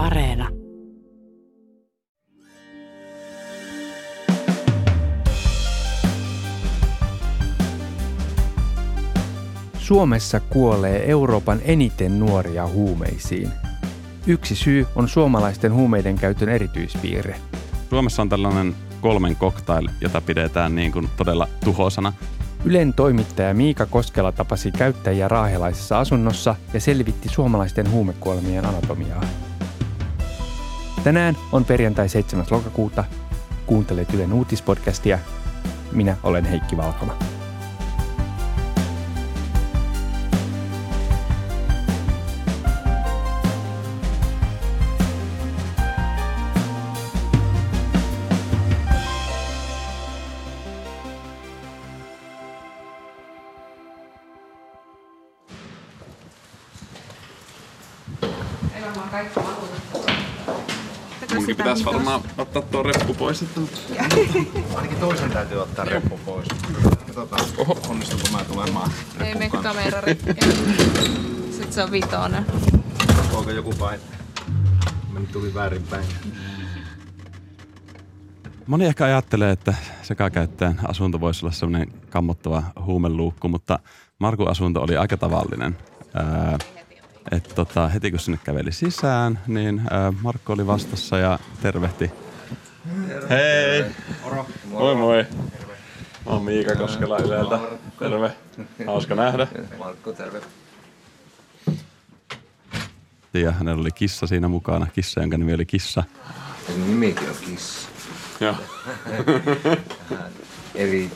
Areena. Suomessa kuolee Euroopan eniten nuoria huumeisiin. Yksi syy on suomalaisten huumeiden käytön erityispiirre. Suomessa on tällainen kolmen cocktail, jota pidetään niin kuin todella tuhosana. Ylen toimittaja Miika Koskela tapasi käyttäjiä raahelaisessa asunnossa ja selvitti suomalaisten huumekuolemien anatomiaa. Tänään on perjantai 7. lokakuuta. Kuuntelet Ylen uutispodcastia. Minä olen Heikki Valkoma. Munkin pitäisi varmaan ottaa tuo reppu pois. Että... Ainakin toisen täytyy ottaa reppu pois. Katsotaan, onnistuuko mä tulemaan Ei mene kamerarikki. Sitten se on vitonen. Onko joku päin? Meni tuli väärin päin. Moni ehkä ajattelee, että sekakäyttäjän asunto voisi olla semmoinen kammottava huumeluukku, mutta Markun asunto oli aika tavallinen. Ää, et tota, heti kun sinne käveli sisään, niin ää, Markku oli vastassa ja tervehti. Hei! Moi moi! Mä oon Miika Koskela Yleltä. Terve. Hauska nähdä. Markku, terve. Ja hänellä oli kissa siinä mukana. Kissa, jonka nimi oli Kissa. Sen nimikin on kissa. Joo. Eri,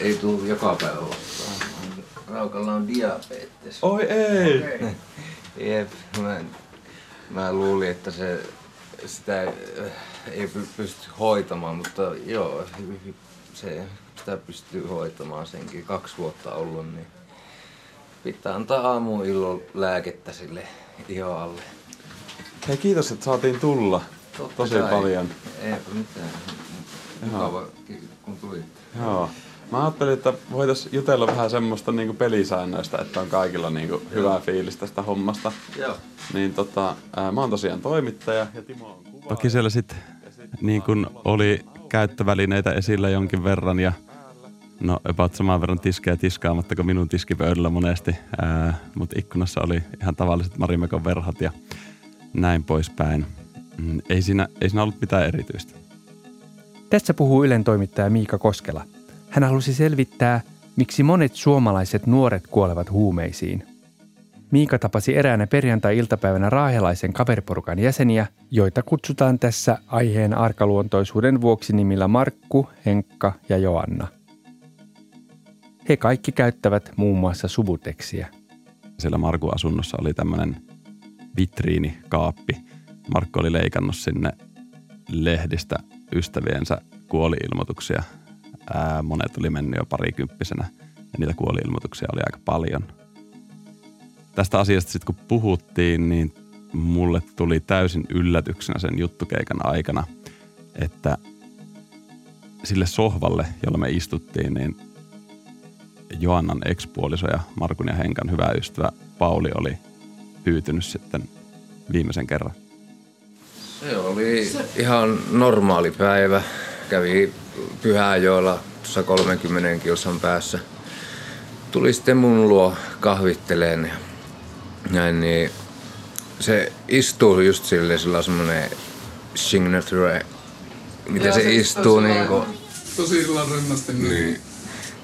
ei tuu joka päivä vastaan. Raukalla on diabetes. Oi ei! Jep, mä, mä luulin, että se sitä äh, ei py- pysty hoitamaan, mutta joo, se, sitä pystyy hoitamaan senkin. Kaksi vuotta ollut, niin pitää antaa aamu illo lääkettä sille ihoalle. Hei kiitos, että saatiin tulla. Totta Tosi kai. paljon. Eipä mitään. Mukava, kun tulit. Joo. Mä ajattelin, että voitais jutella vähän semmoista niinku pelisäännöistä, että on kaikilla niinku hyvää fiilis tästä hommasta. Joo. Niin tota, ää, mä oon tosiaan toimittaja ja Timo on kuva. Toki siellä sit niin kun oli käyttövälineitä esillä jonkin verran ja no about saman verran tiskejä tiskaamatta kuin minun tiskipöydällä monesti. Ää, Mutta ikkunassa oli ihan tavalliset Marimekon verhot ja näin poispäin. Mm, Ei siinä, ei siinä ollut mitään erityistä. Tässä puhuu Ylen toimittaja Miika Koskela. Hän halusi selvittää, miksi monet suomalaiset nuoret kuolevat huumeisiin. Miika tapasi eräänä perjantai-iltapäivänä raahelaisen kaveriporukan jäseniä, joita kutsutaan tässä aiheen arkaluontoisuuden vuoksi nimillä Markku, Henkka ja Joanna. He kaikki käyttävät muun muassa subuteksiä. siellä Markun asunnossa oli tämmöinen vitriinikaappi. Markku oli leikannut sinne lehdistä ystäviensä kuoliilmoituksia. Ää, monet oli mennyt jo parikymppisenä ja niitä kuoliilmoituksia oli aika paljon. Tästä asiasta sitten kun puhuttiin, niin mulle tuli täysin yllätyksenä sen juttukeikan aikana, että sille sohvalle, jolla me istuttiin, niin Joannan ekspuoliso ja Markun ja Henkan hyvä ystävä Pauli oli hyytynyt sitten viimeisen kerran. Se oli ihan normaali päivä. Kävi Pyhäjoella tuossa 30 kilsan päässä. Tuli sitten mun luo kahvitteleen ja näin, niin se istuu just silleen, sillä on semmonen signature, miten se, istuu niinku. Tosi sillä rennasti. Niin.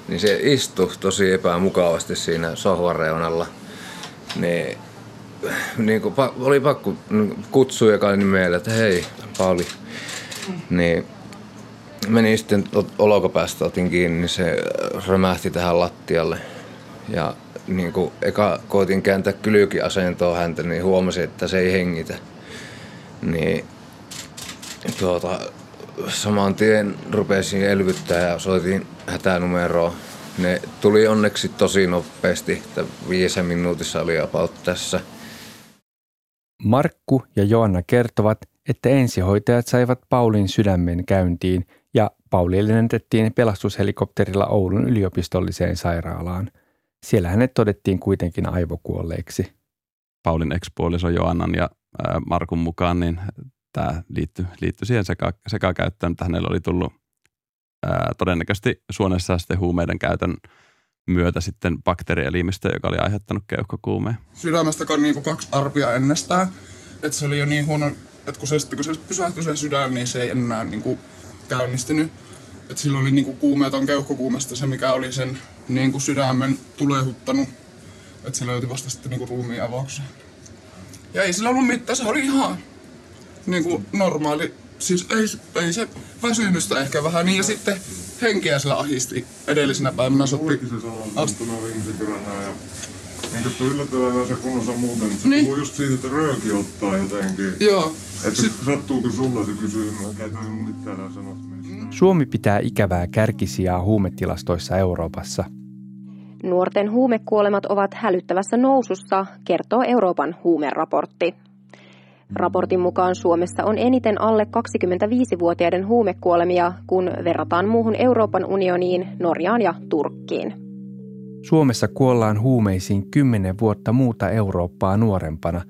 Niin se istui tosi epämukavasti siinä sohvan reunalla. Niin, niin kuin, oli pakko kutsua joka nimellä, että hei, Pauli. Niin meni sitten olkapäästä, otin kiinni, niin se rämähti tähän lattialle. Ja niin kuin eka koitin kääntää kylkiasentoa häntä, niin huomasin, että se ei hengitä. Niin tuota, saman tien rupesin elvyttää ja soitin hätänumeroa. Ne tuli onneksi tosi nopeasti, että viisen minuutissa oli about tässä. Markku ja Joanna kertovat, että ensihoitajat saivat Paulin sydämen käyntiin Pauli lennätettiin pelastushelikopterilla Oulun yliopistolliseen sairaalaan. Siellä hänet todettiin kuitenkin aivokuolleeksi. Paulin ekspuoliso Joannan ja Markun mukaan, niin tämä liittyi, liittyi siihen seka, sekakäyttöön, että hänellä oli tullut ää, todennäköisesti suonessa sitten huumeiden käytön myötä sitten bakteerielimistö, joka oli aiheuttanut keuhkokuumeen. Sydämestä on niinku kaksi arpia ennestään. Että se oli jo niin huono, että kun se, kun se pysähtyi se sydän, niin se ei enää niinku käynnistynyt. Että silloin oli niinku kuumeeton keuhkokuumesta se, mikä oli sen niinku sydämen tulehuttanut. Että se löytyi vasta sitten niinku ruumiin avaukseen. Ja ei sillä ollut mitään, se oli ihan niinku normaali. Siis ei, ei se väsymystä ehkä vähän niin ja sitten henkeä sillä ahisti edellisenä päivänä sotti. kerran ja niin kuin yllättävän se kunnossa muuten. Se Niin. puhuu just siitä, että rööki ottaa jotenkin. Joo. Sattuuko sulla se enää sanoa. Suomi pitää ikävää kärkisijaa huumetilastoissa Euroopassa. Nuorten huumekuolemat ovat hälyttävässä nousussa, kertoo Euroopan huumeraportti. Raportin mukaan Suomessa on eniten alle 25-vuotiaiden huumekuolemia, kun verrataan muuhun Euroopan unioniin, Norjaan ja Turkkiin. Suomessa kuollaan huumeisiin 10 vuotta muuta Eurooppaa nuorempana.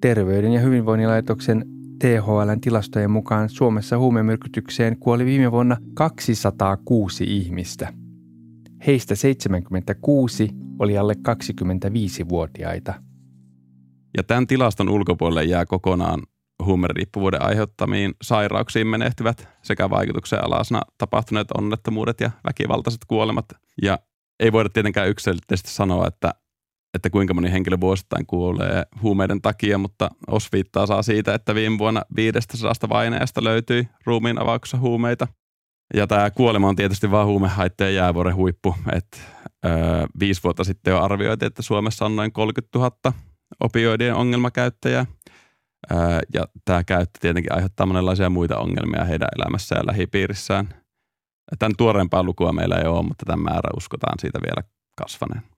Terveyden ja hyvinvoinnin laitoksen THLn tilastojen mukaan Suomessa huumemyrkytykseen kuoli viime vuonna 206 ihmistä. Heistä 76 oli alle 25-vuotiaita. Ja tämän tilaston ulkopuolelle jää kokonaan huumeriippuvuuden aiheuttamiin sairauksiin menehtyvät sekä vaikutuksen alasena tapahtuneet onnettomuudet ja väkivaltaiset kuolemat. Ja ei voida tietenkään yksilöllisesti sanoa, että, että kuinka moni henkilö vuosittain kuolee huumeiden takia, mutta osviittaa saa siitä, että viime vuonna 500 vaineesta löytyi ruumiin avauksessa huumeita. Ja tämä kuolema on tietysti vain huumehaitteen jäävuoren huippu. Et, öö, viisi vuotta sitten jo arvioitiin, että Suomessa on noin 30 000 opioidien ongelmakäyttäjää. Öö, ja tämä käyttö tietenkin aiheuttaa monenlaisia muita ongelmia heidän elämässään ja lähipiirissään. Tämän tuoreempaa lukua meillä ei ole, mutta tämän määrä uskotaan siitä vielä kasvaneen.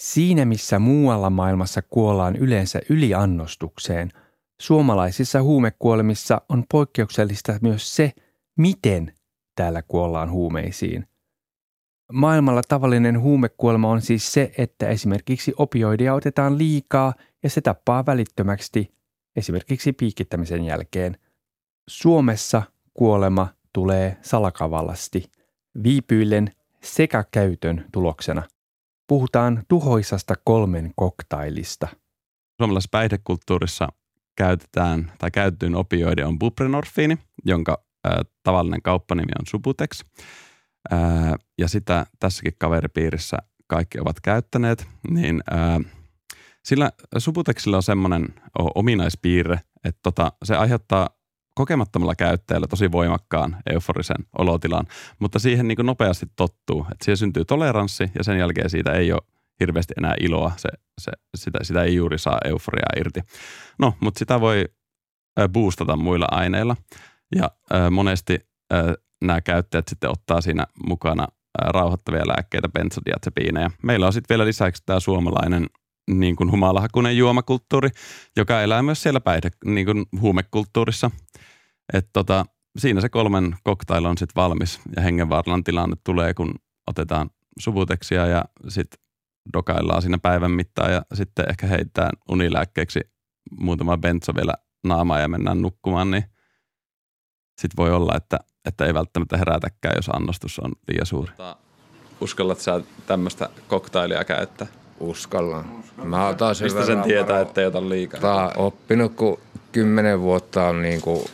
Siinä missä muualla maailmassa kuollaan yleensä yliannostukseen, suomalaisissa huumekuolemissa on poikkeuksellista myös se, miten täällä kuollaan huumeisiin. Maailmalla tavallinen huumekuolema on siis se, että esimerkiksi opioidia otetaan liikaa ja se tappaa välittömästi esimerkiksi piikittämisen jälkeen. Suomessa kuolema tulee salakavallasti, viipyillen sekä käytön tuloksena. Puhutaan tuhoisasta kolmen koktailista. Suomalaisessa päihdekulttuurissa käytetään tai käytettyyn opioide on buprenorfiini, jonka ää, tavallinen kauppanimi on Subutex. Ää, ja sitä tässäkin kaveripiirissä kaikki ovat käyttäneet, niin ää, sillä Subutexilla on semmoinen ominaispiirre, että tota, se aiheuttaa kokemattomalla käyttäjällä tosi voimakkaan euforisen olotilan, mutta siihen niin kuin nopeasti tottuu, että siihen syntyy toleranssi ja sen jälkeen siitä ei ole hirveästi enää iloa, se, se, sitä, sitä ei juuri saa euforiaa irti. No, mutta sitä voi boostata muilla aineilla ja ö, monesti ö, nämä käyttäjät sitten ottaa siinä mukana ö, rauhoittavia lääkkeitä, benzodiazepiineja. Meillä on sitten vielä lisäksi tämä suomalainen niin kuin humalahakunen juomakulttuuri, joka elää myös siellä päihde, niin kuin huumekulttuurissa. Et tota, siinä se kolmen koktail on sitten valmis ja hengenvaarallan tilanne tulee, kun otetaan subuteksia ja sitten dokaillaan siinä päivän mittaan ja sitten ehkä heittää unilääkkeeksi muutama benzo vielä naamaa ja mennään nukkumaan, niin sitten voi olla, että, että ei välttämättä herätäkään, jos annostus on liian suuri. Uskallat sä tämmöistä koktailia käyttää? Uskallan. Mä oon taas Mistä sen tietää, ettei ota liikaa? Tää on oppinut, kun kymmenen vuotta on niinku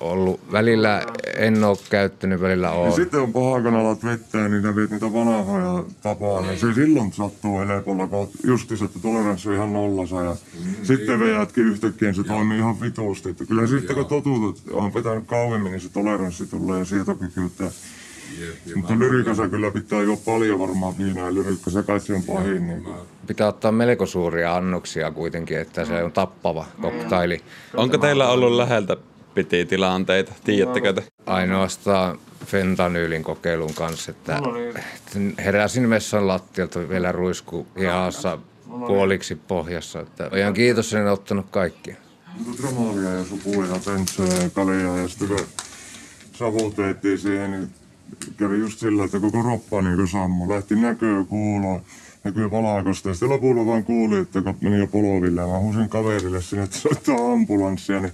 ollut. Välillä en oo käyttänyt, välillä Ja on. sitten on paha, kun alat vettää, niin sä viet niitä vanhoja tapaa, niin se silloin sattuu helpolla, kun justis, että toleranssi on ihan nollassa ja sitten veijätkin yhtäkkiä, niin se toimii ihan vituusti. Että kyllä sitten kun totutut, on vetänyt kauemmin, niin se toleranssi tulee ja sietokyky, että mutta lyrikassa kyllä pitää jo paljon varmaan viinaa ja se kai se on pahin. Niin. Pitää ottaa melko suuria annoksia kuitenkin, että se on tappava koktaili. Onko teillä ollut läheltä piti tilanteita? Tiedättekö te? Ainoastaan fentanyylin kokeilun kanssa, että että heräsin vessan lattialta vielä ruisku hihassa puoliksi pohjassa. Että ihan kiitos, en ottanut kaikkia. Mutta Dromaalia ja supuja ja pentsöä ja kaljaa ja sitten kun savuteettiin siihen, niin kävi just sillä, että koko roppa niin sammui. Lähti näköä kuuloon. näkyy valaakosta. Ja sitten lopulla vaan kuuli, että kun meni jo poloville ja mä huusin kaverille sinne, että soittaa ambulanssia, niin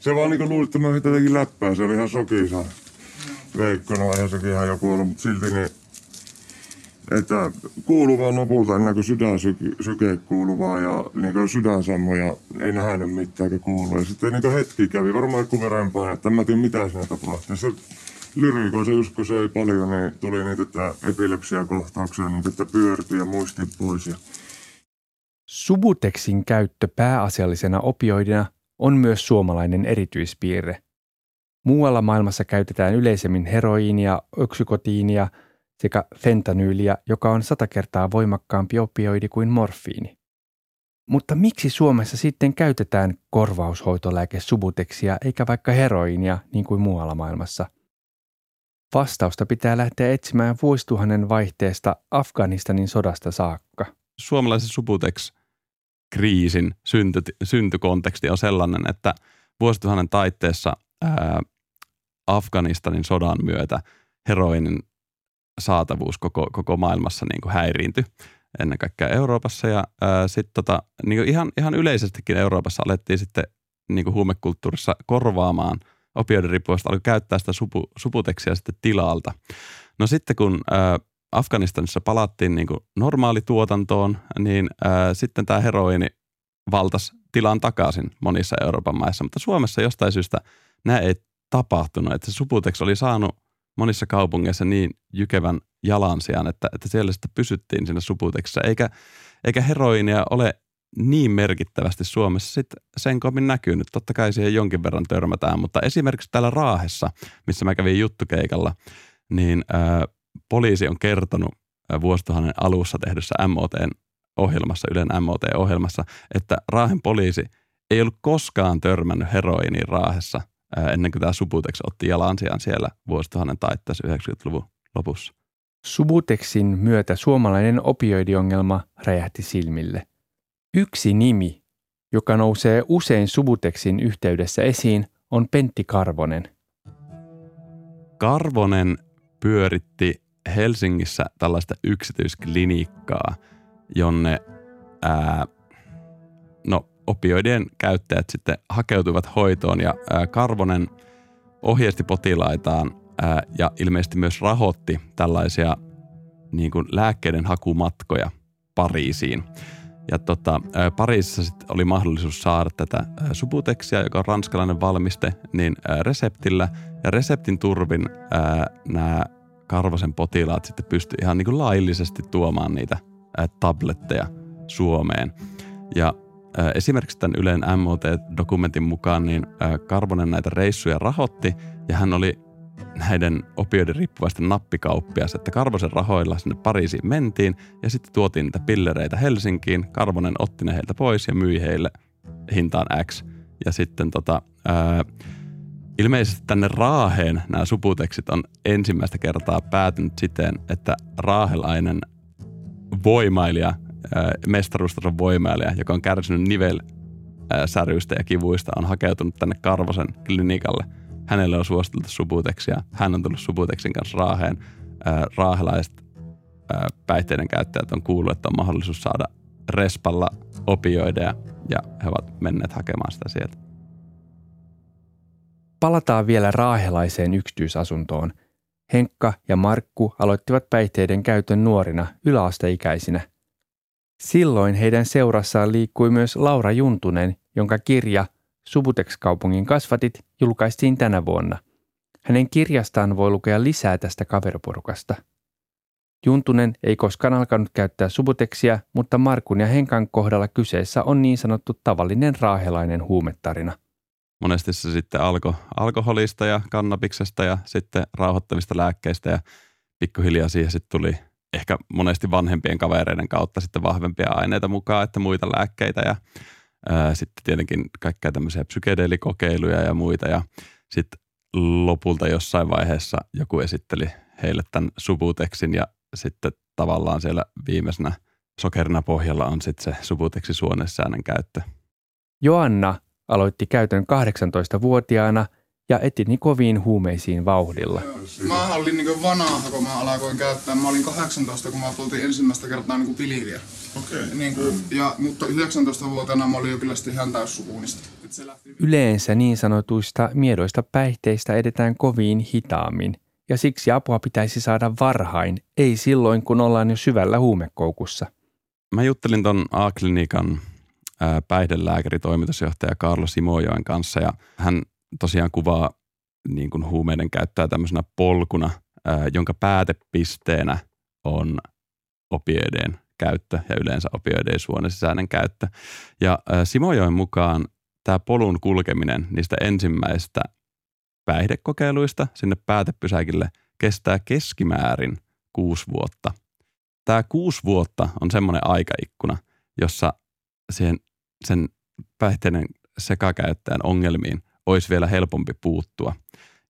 se vaan niinku luuli, että mä jotenkin läppää. Se oli ihan sokisa. Veikko, no eihän sekin ihan joku ollut, mutta silti niin että kuuluu vaan lopulta niin kuin sydänsyke kuuluu vaan ja niin sydänsammoja ei nähnyt mitään kuulu. Ja sitten niin hetki kävi, varmaan joku verenpaine, että en mä tiedä mitä siinä tapahtui. Kun se ei paljon, niin tuli niitä että epilepsiakohtauksia, niin että pyörtyi ja muisti pois. Ja... Subuteksin käyttö pääasiallisena opioidina on myös suomalainen erityispiirre. Muualla maailmassa käytetään yleisemmin heroiinia, oksykotiinia – sekä fentanyyliä, joka on sata kertaa voimakkaampi opioidi kuin morfiini. Mutta miksi Suomessa sitten käytetään korvaushoitolääke subuteksia eikä vaikka heroinia niin kuin muualla maailmassa? Vastausta pitää lähteä etsimään vuosituhannen vaihteesta Afganistanin sodasta saakka. Suomalaisen subutex-kriisin synty, syntykonteksti on sellainen, että vuosituhannen taitteessa ää, Afganistanin sodan myötä heroinin saatavuus koko, koko maailmassa niin kuin häiriintyi ennen kaikkea Euroopassa ja sitten tota, niin ihan, ihan yleisestikin Euroopassa alettiin sitten niin kuin huumekulttuurissa korvaamaan opioidiriippuvuutta, alkoi käyttää sitä supu, suputeksia sitten tilalta. No sitten kun ää, Afganistanissa palattiin niin kuin normaalituotantoon, niin ää, sitten tämä heroini valtas tilan takaisin monissa Euroopan maissa, mutta Suomessa jostain syystä nämä ei tapahtunut, että se Subutex oli saanut monissa kaupungeissa niin jykevän jalansijan, että, että siellä sitten pysyttiin siinä suputeksessa, eikä, eikä heroinia ole niin merkittävästi Suomessa sitten sen komin näkynyt. Totta kai siihen jonkin verran törmätään, mutta esimerkiksi täällä Raahessa, missä mä kävin juttukeikalla, niin ää, poliisi on kertonut ää, vuosituhannen alussa tehdyssä MOT-ohjelmassa, Ylen MOT-ohjelmassa, että Raahen poliisi ei ollut koskaan törmännyt heroiniin Raahessa – ennen kuin tämä Subutex otti jalansijan siellä vuosituhannen taitteessa 90-luvun lopussa. Subutexin myötä suomalainen opioidiongelma räjähti silmille. Yksi nimi, joka nousee usein Subutexin yhteydessä esiin, on Pentti Karvonen. Karvonen pyöritti Helsingissä tällaista yksityisklinikkaa, jonne ää, no, opioidien käyttäjät sitten hakeutuivat hoitoon ja Karvonen ohjeisti potilaitaan ja ilmeisesti myös rahoitti tällaisia niin kuin lääkkeiden hakumatkoja Pariisiin. Ja tota, Pariisissa sitten oli mahdollisuus saada tätä Subuteksia, joka on ranskalainen valmiste, niin reseptillä. Ja reseptin turvin nämä Karvosen potilaat sitten pystyi ihan niin kuin laillisesti tuomaan niitä tabletteja Suomeen. Ja Esimerkiksi tämän Ylen MOT-dokumentin mukaan niin Karvonen näitä reissuja rahoitti ja hän oli näiden opioidiriippuvaisten nappikauppias, että Karvosen rahoilla sinne Pariisiin mentiin ja sitten tuotiin niitä pillereitä Helsinkiin. Karvonen otti ne heiltä pois ja myi heille hintaan X. Ja sitten tota, ää, ilmeisesti tänne Raaheen nämä suputeksit on ensimmäistä kertaa päätynyt siten, että raahelainen voimailija mestaruustason voimailija, joka on kärsinyt nivel ja kivuista, on hakeutunut tänne Karvosen klinikalle. Hänelle on suositeltu subuteksia. Hän on tullut subuteksin kanssa Raaheen. Raahelaiset päihteiden käyttäjät on kuullut, että on mahdollisuus saada respalla opioideja ja he ovat menneet hakemaan sitä sieltä. Palataan vielä raahelaiseen yksityisasuntoon. Henkka ja Markku aloittivat päihteiden käytön nuorina yläasteikäisinä – Silloin heidän seurassaan liikkui myös Laura Juntunen, jonka kirja Subutex-kaupungin kasvatit julkaistiin tänä vuonna. Hänen kirjastaan voi lukea lisää tästä kaveriporukasta. Juntunen ei koskaan alkanut käyttää subutexia, mutta Markun ja Henkan kohdalla kyseessä on niin sanottu tavallinen raahelainen huumetarina. Monesti se sitten alkoi alkoholista ja kannabiksesta ja sitten rauhoittavista lääkkeistä ja pikkuhiljaa siihen sitten tuli ehkä monesti vanhempien kavereiden kautta sitten vahvempia aineita mukaan, että muita lääkkeitä ja sitten tietenkin kaikkea tämmöisiä psykedeelikokeiluja ja muita ja sitten lopulta jossain vaiheessa joku esitteli heille tämän Subuteksin ja sitten tavallaan siellä viimeisenä sokerina pohjalla on sitten se Subuteksi suonesäännön käyttö. Joanna aloitti käytön 18-vuotiaana ja etini koviin huumeisiin vauhdilla. Mä olin niin vanha, kun mä alkoin käyttää. Mä olin 18, kun mä poltin ensimmäistä kertaa niin piliviä. Okei. Niin kuin, ja, mutta 19-vuotiaana mä olin jo kyllä sitten ihan täyssukuunista. Et se lähti... Yleensä niin sanotuista miedoista päihteistä edetään koviin hitaammin, ja siksi apua pitäisi saada varhain, ei silloin kun ollaan jo syvällä huumekoukussa. Mä juttelin ton A-klinikan ää, päihdelääkäri toimitusjohtaja Karlo Simojoen kanssa ja hän tosiaan kuvaa niin kuin huumeiden käyttöä tämmöisenä polkuna, ää, jonka päätepisteenä on opioideen käyttö ja yleensä opioideen suonesisäinen käyttö. Ja ää, Simojoen mukaan tämä polun kulkeminen niistä ensimmäistä päihdekokeiluista sinne päätepysäkille kestää keskimäärin kuusi vuotta. Tämä kuusi vuotta on semmoinen aikaikkuna, jossa siihen, sen päihteiden sekakäyttäjän ongelmiin olisi vielä helpompi puuttua.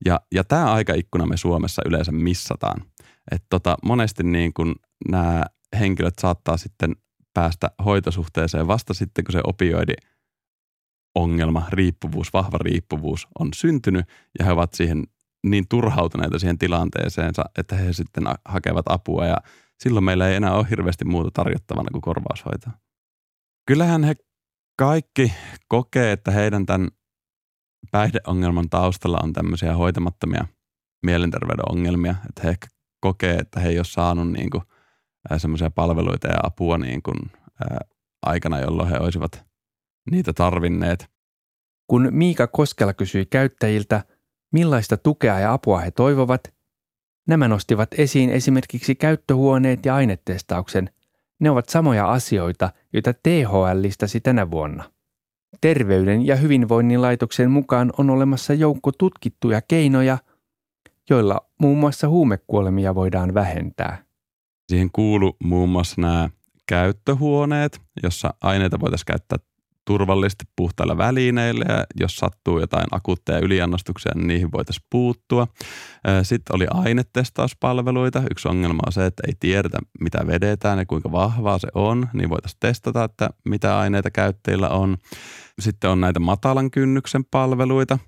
Ja, ja tämä aikaikkuna me Suomessa yleensä missataan. Että tota, monesti niin kun nämä henkilöt saattaa sitten päästä hoitosuhteeseen vasta sitten, kun se opioidi ongelma, riippuvuus, vahva riippuvuus on syntynyt ja he ovat siihen niin turhautuneita siihen tilanteeseensa, että he sitten hakevat apua ja silloin meillä ei enää ole hirveästi muuta tarjottavana kuin korvaushoitoa. Kyllähän he kaikki kokee, että heidän tämän päihdeongelman taustalla on tämmöisiä hoitamattomia mielenterveyden ongelmia, että he ehkä kokee, että he ei ole saanut niin kuin, semmoisia palveluita ja apua niin kuin, ää, aikana, jolloin he olisivat niitä tarvinneet. Kun Miika Koskela kysyi käyttäjiltä, millaista tukea ja apua he toivovat, nämä nostivat esiin esimerkiksi käyttöhuoneet ja ainetestauksen. Ne ovat samoja asioita, joita THL listasi tänä vuonna. Terveyden ja hyvinvoinnin laitoksen mukaan on olemassa joukko tutkittuja keinoja, joilla muun muassa huumekuolemia voidaan vähentää. Siihen kuuluu muun muassa nämä käyttöhuoneet, jossa aineita voitaisiin käyttää turvallisesti puhtailla välineillä ja jos sattuu jotain akuutteja yliannostuksia, niin niihin voitaisiin puuttua. Sitten oli ainetestauspalveluita. Yksi ongelma on se, että ei tiedetä mitä vedetään ja kuinka vahvaa se on, niin voitaisiin testata, että mitä aineita käyttäjillä on. Sitten on näitä matalan kynnyksen palveluita.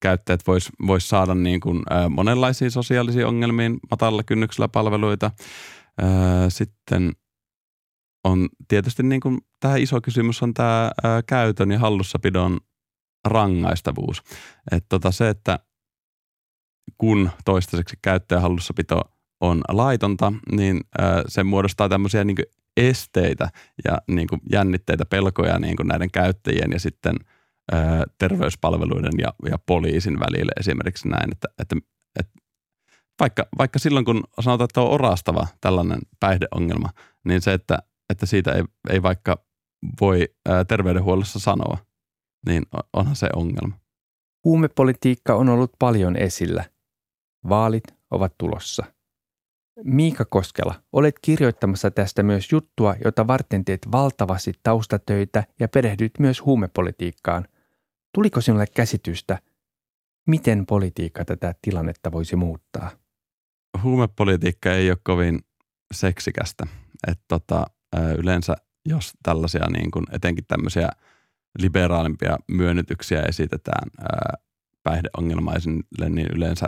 Käyttäjät vois, vois saada niin kuin, monenlaisiin sosiaalisiin ongelmiin matalalla kynnyksellä palveluita. Sitten on tietysti niin kuin, tämä iso kysymys on tämä ää, käytön ja hallussapidon rangaistavuus. Että tota se, että kun toistaiseksi käyttäjän hallussapito on laitonta, niin ää, se muodostaa tämmöisiä niin kuin esteitä ja niin kuin jännitteitä, pelkoja niin kuin näiden käyttäjien ja sitten ää, terveyspalveluiden ja, ja poliisin välille esimerkiksi näin, että, että, että vaikka, vaikka silloin kun sanotaan, että on orastava tällainen päihdeongelma, niin se, että että siitä ei, ei vaikka voi ää, terveydenhuollossa sanoa, niin onhan se ongelma. Huumepolitiikka on ollut paljon esillä. Vaalit ovat tulossa. Miika Koskela, olet kirjoittamassa tästä myös juttua, jota varten teet valtavasti taustatöitä ja perehdyt myös huumepolitiikkaan. Tuliko sinulle käsitystä, miten politiikka tätä tilannetta voisi muuttaa? Huumepolitiikka ei ole kovin seksikästä. Että tota, yleensä jos tällaisia niin kuin etenkin tämmöisiä liberaalimpia myönnytyksiä esitetään päihdeongelmaisille, niin yleensä,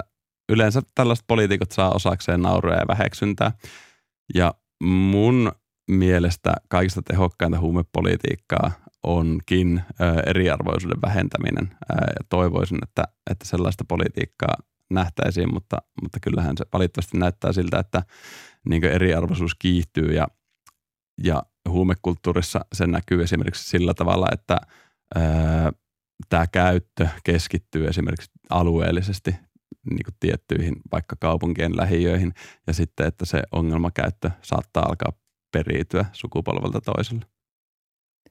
yleensä tällaiset poliitikot saa osakseen nauruja ja väheksyntää. Ja mun mielestä kaikista tehokkainta huumepolitiikkaa onkin eriarvoisuuden vähentäminen. Ja toivoisin, että, että sellaista politiikkaa nähtäisiin, mutta, mutta kyllähän se valitettavasti näyttää siltä, että niin eriarvoisuus kiihtyy ja ja huumekulttuurissa se näkyy esimerkiksi sillä tavalla, että tämä käyttö keskittyy esimerkiksi alueellisesti niin kuin tiettyihin vaikka kaupunkien lähiöihin ja sitten, että se ongelmakäyttö saattaa alkaa periytyä sukupolvelta toiselle.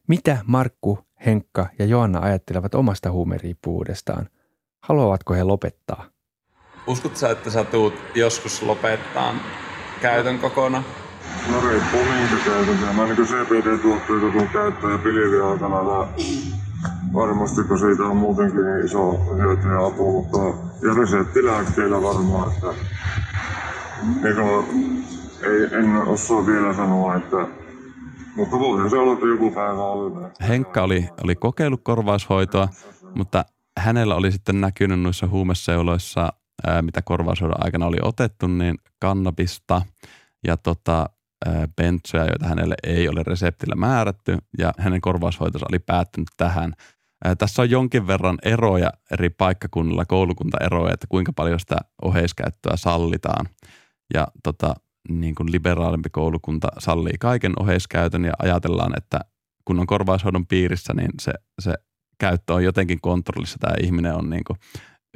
Mitä Markku, Henkka ja Joanna ajattelevat omasta huumeriippuvuudestaan? Haluavatko he lopettaa? Uskotko sä, että sä tuut joskus lopettaa käytön kokonaan? Riippuu minkä käytän. Mä niin CBD-tuotteita kun käyttää ja pilviä aikana varmasti kun siitä on muutenkin niin iso hyöty ja apu, mutta ja reseptilääkkeillä varmaan, että niin ei, en osaa vielä sanoa, että mutta voihan se olla, että joku päivä oli. Henkka oli, oli kokeillut korvaushoitoa, mutta hänellä oli sitten näkynyt noissa huumeseuloissa, mitä korvaushoidon aikana oli otettu, niin kannabista ja tota, ää, bentsoja, joita hänelle ei ole reseptillä määrätty ja hänen korvaushoitonsa oli päättynyt tähän. Ää, tässä on jonkin verran eroja eri paikkakunnilla, koulukuntaeroja, että kuinka paljon sitä oheiskäyttöä sallitaan. Ja tota, niin kuin liberaalimpi koulukunta sallii kaiken oheiskäytön ja ajatellaan, että kun on korvaushoidon piirissä, niin se, se käyttö on jotenkin kontrollissa. Tämä ihminen on niin kuin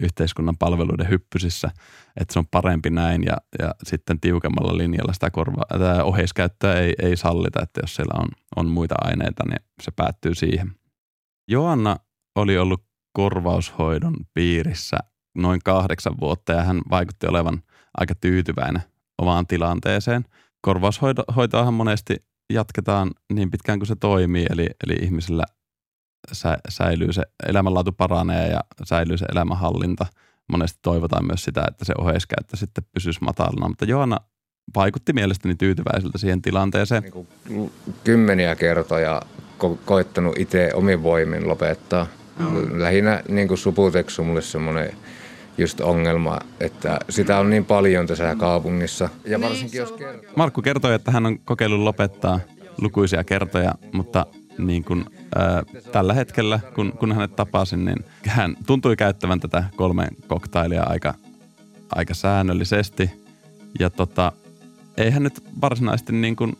yhteiskunnan palveluiden hyppysissä, että se on parempi näin ja, ja sitten tiukemmalla linjalla sitä korva, tämä oheiskäyttöä ei, ei sallita, että jos siellä on, on muita aineita, niin se päättyy siihen. Joanna oli ollut korvaushoidon piirissä noin kahdeksan vuotta ja hän vaikutti olevan aika tyytyväinen omaan tilanteeseen. Korvaushoitoahan monesti jatketaan niin pitkään kuin se toimii, eli, eli ihmisillä sä, säilyy se elämänlaatu paranee ja säilyy se elämänhallinta. Monesti toivotaan myös sitä, että se oheiskäyttö sitten pysyisi matalana, mutta Joana vaikutti mielestäni tyytyväiseltä siihen tilanteeseen. Niin kymmeniä kertoja ko- koittanut itse omin voimin lopettaa. Mm. Lähinnä niin kuin suputeksu mulle semmoinen just ongelma, että sitä on niin paljon tässä kaupungissa. Ja varsinkin jos kertoo. Markku kertoi, että hän on kokeillut lopettaa lukuisia kertoja, mutta niin kuin, ää, tällä hetkellä, kun, kun hänet tapasin, niin hän tuntui käyttävän tätä kolmen koktailia aika, aika säännöllisesti. Ja tota, ei hän nyt varsinaisesti niin kuin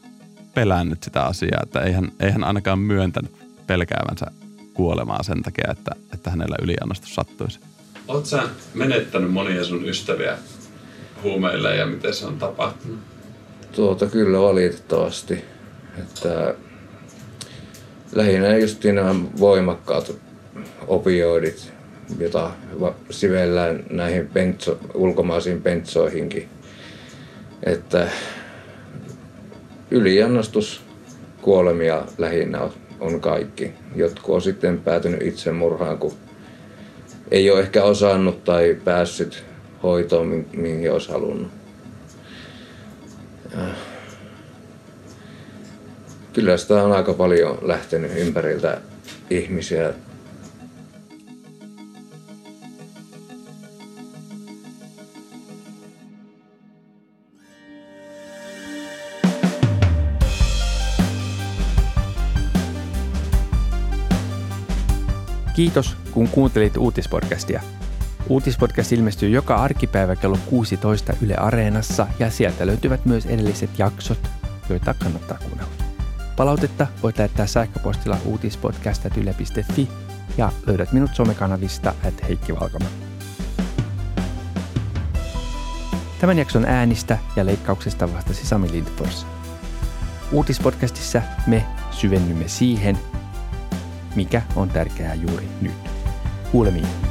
pelännyt sitä asiaa, että ei hän, ei hän ainakaan myöntänyt pelkäävänsä kuolemaa sen takia, että, että hänellä yliannostus sattuisi. Oletko sä menettänyt monia sun ystäviä huumeille ja miten se on tapahtunut? Tuota kyllä valitettavasti. Että lähinnä just nämä voimakkaat opioidit, jota sivellään näihin pentso, ulkomaisiin pentsoihinkin. Että yliannostus kuolemia lähinnä on kaikki. Jotkut on sitten päätynyt itsemurhaan, kun ei ole ehkä osannut tai päässyt hoitoon, mihin olisi halunnut. Kyllä sitä on aika paljon lähtenyt ympäriltä ihmisiä. Kiitos, kun kuuntelit uutispodcastia. Uutispodcast ilmestyy joka arkipäivä kello 16 Yle Areenassa ja sieltä löytyvät myös edelliset jaksot, joita kannattaa kuunnella. Palautetta voit lähettää sähköpostilla uutispodcast.yle.fi ja löydät minut somekanavista at Heikki Valkama. Tämän jakson äänistä ja leikkauksesta vastasi Sami Lindfors. Uutispodcastissa me syvennymme siihen, mikä on tärkeää juuri nyt. Kuulemiin.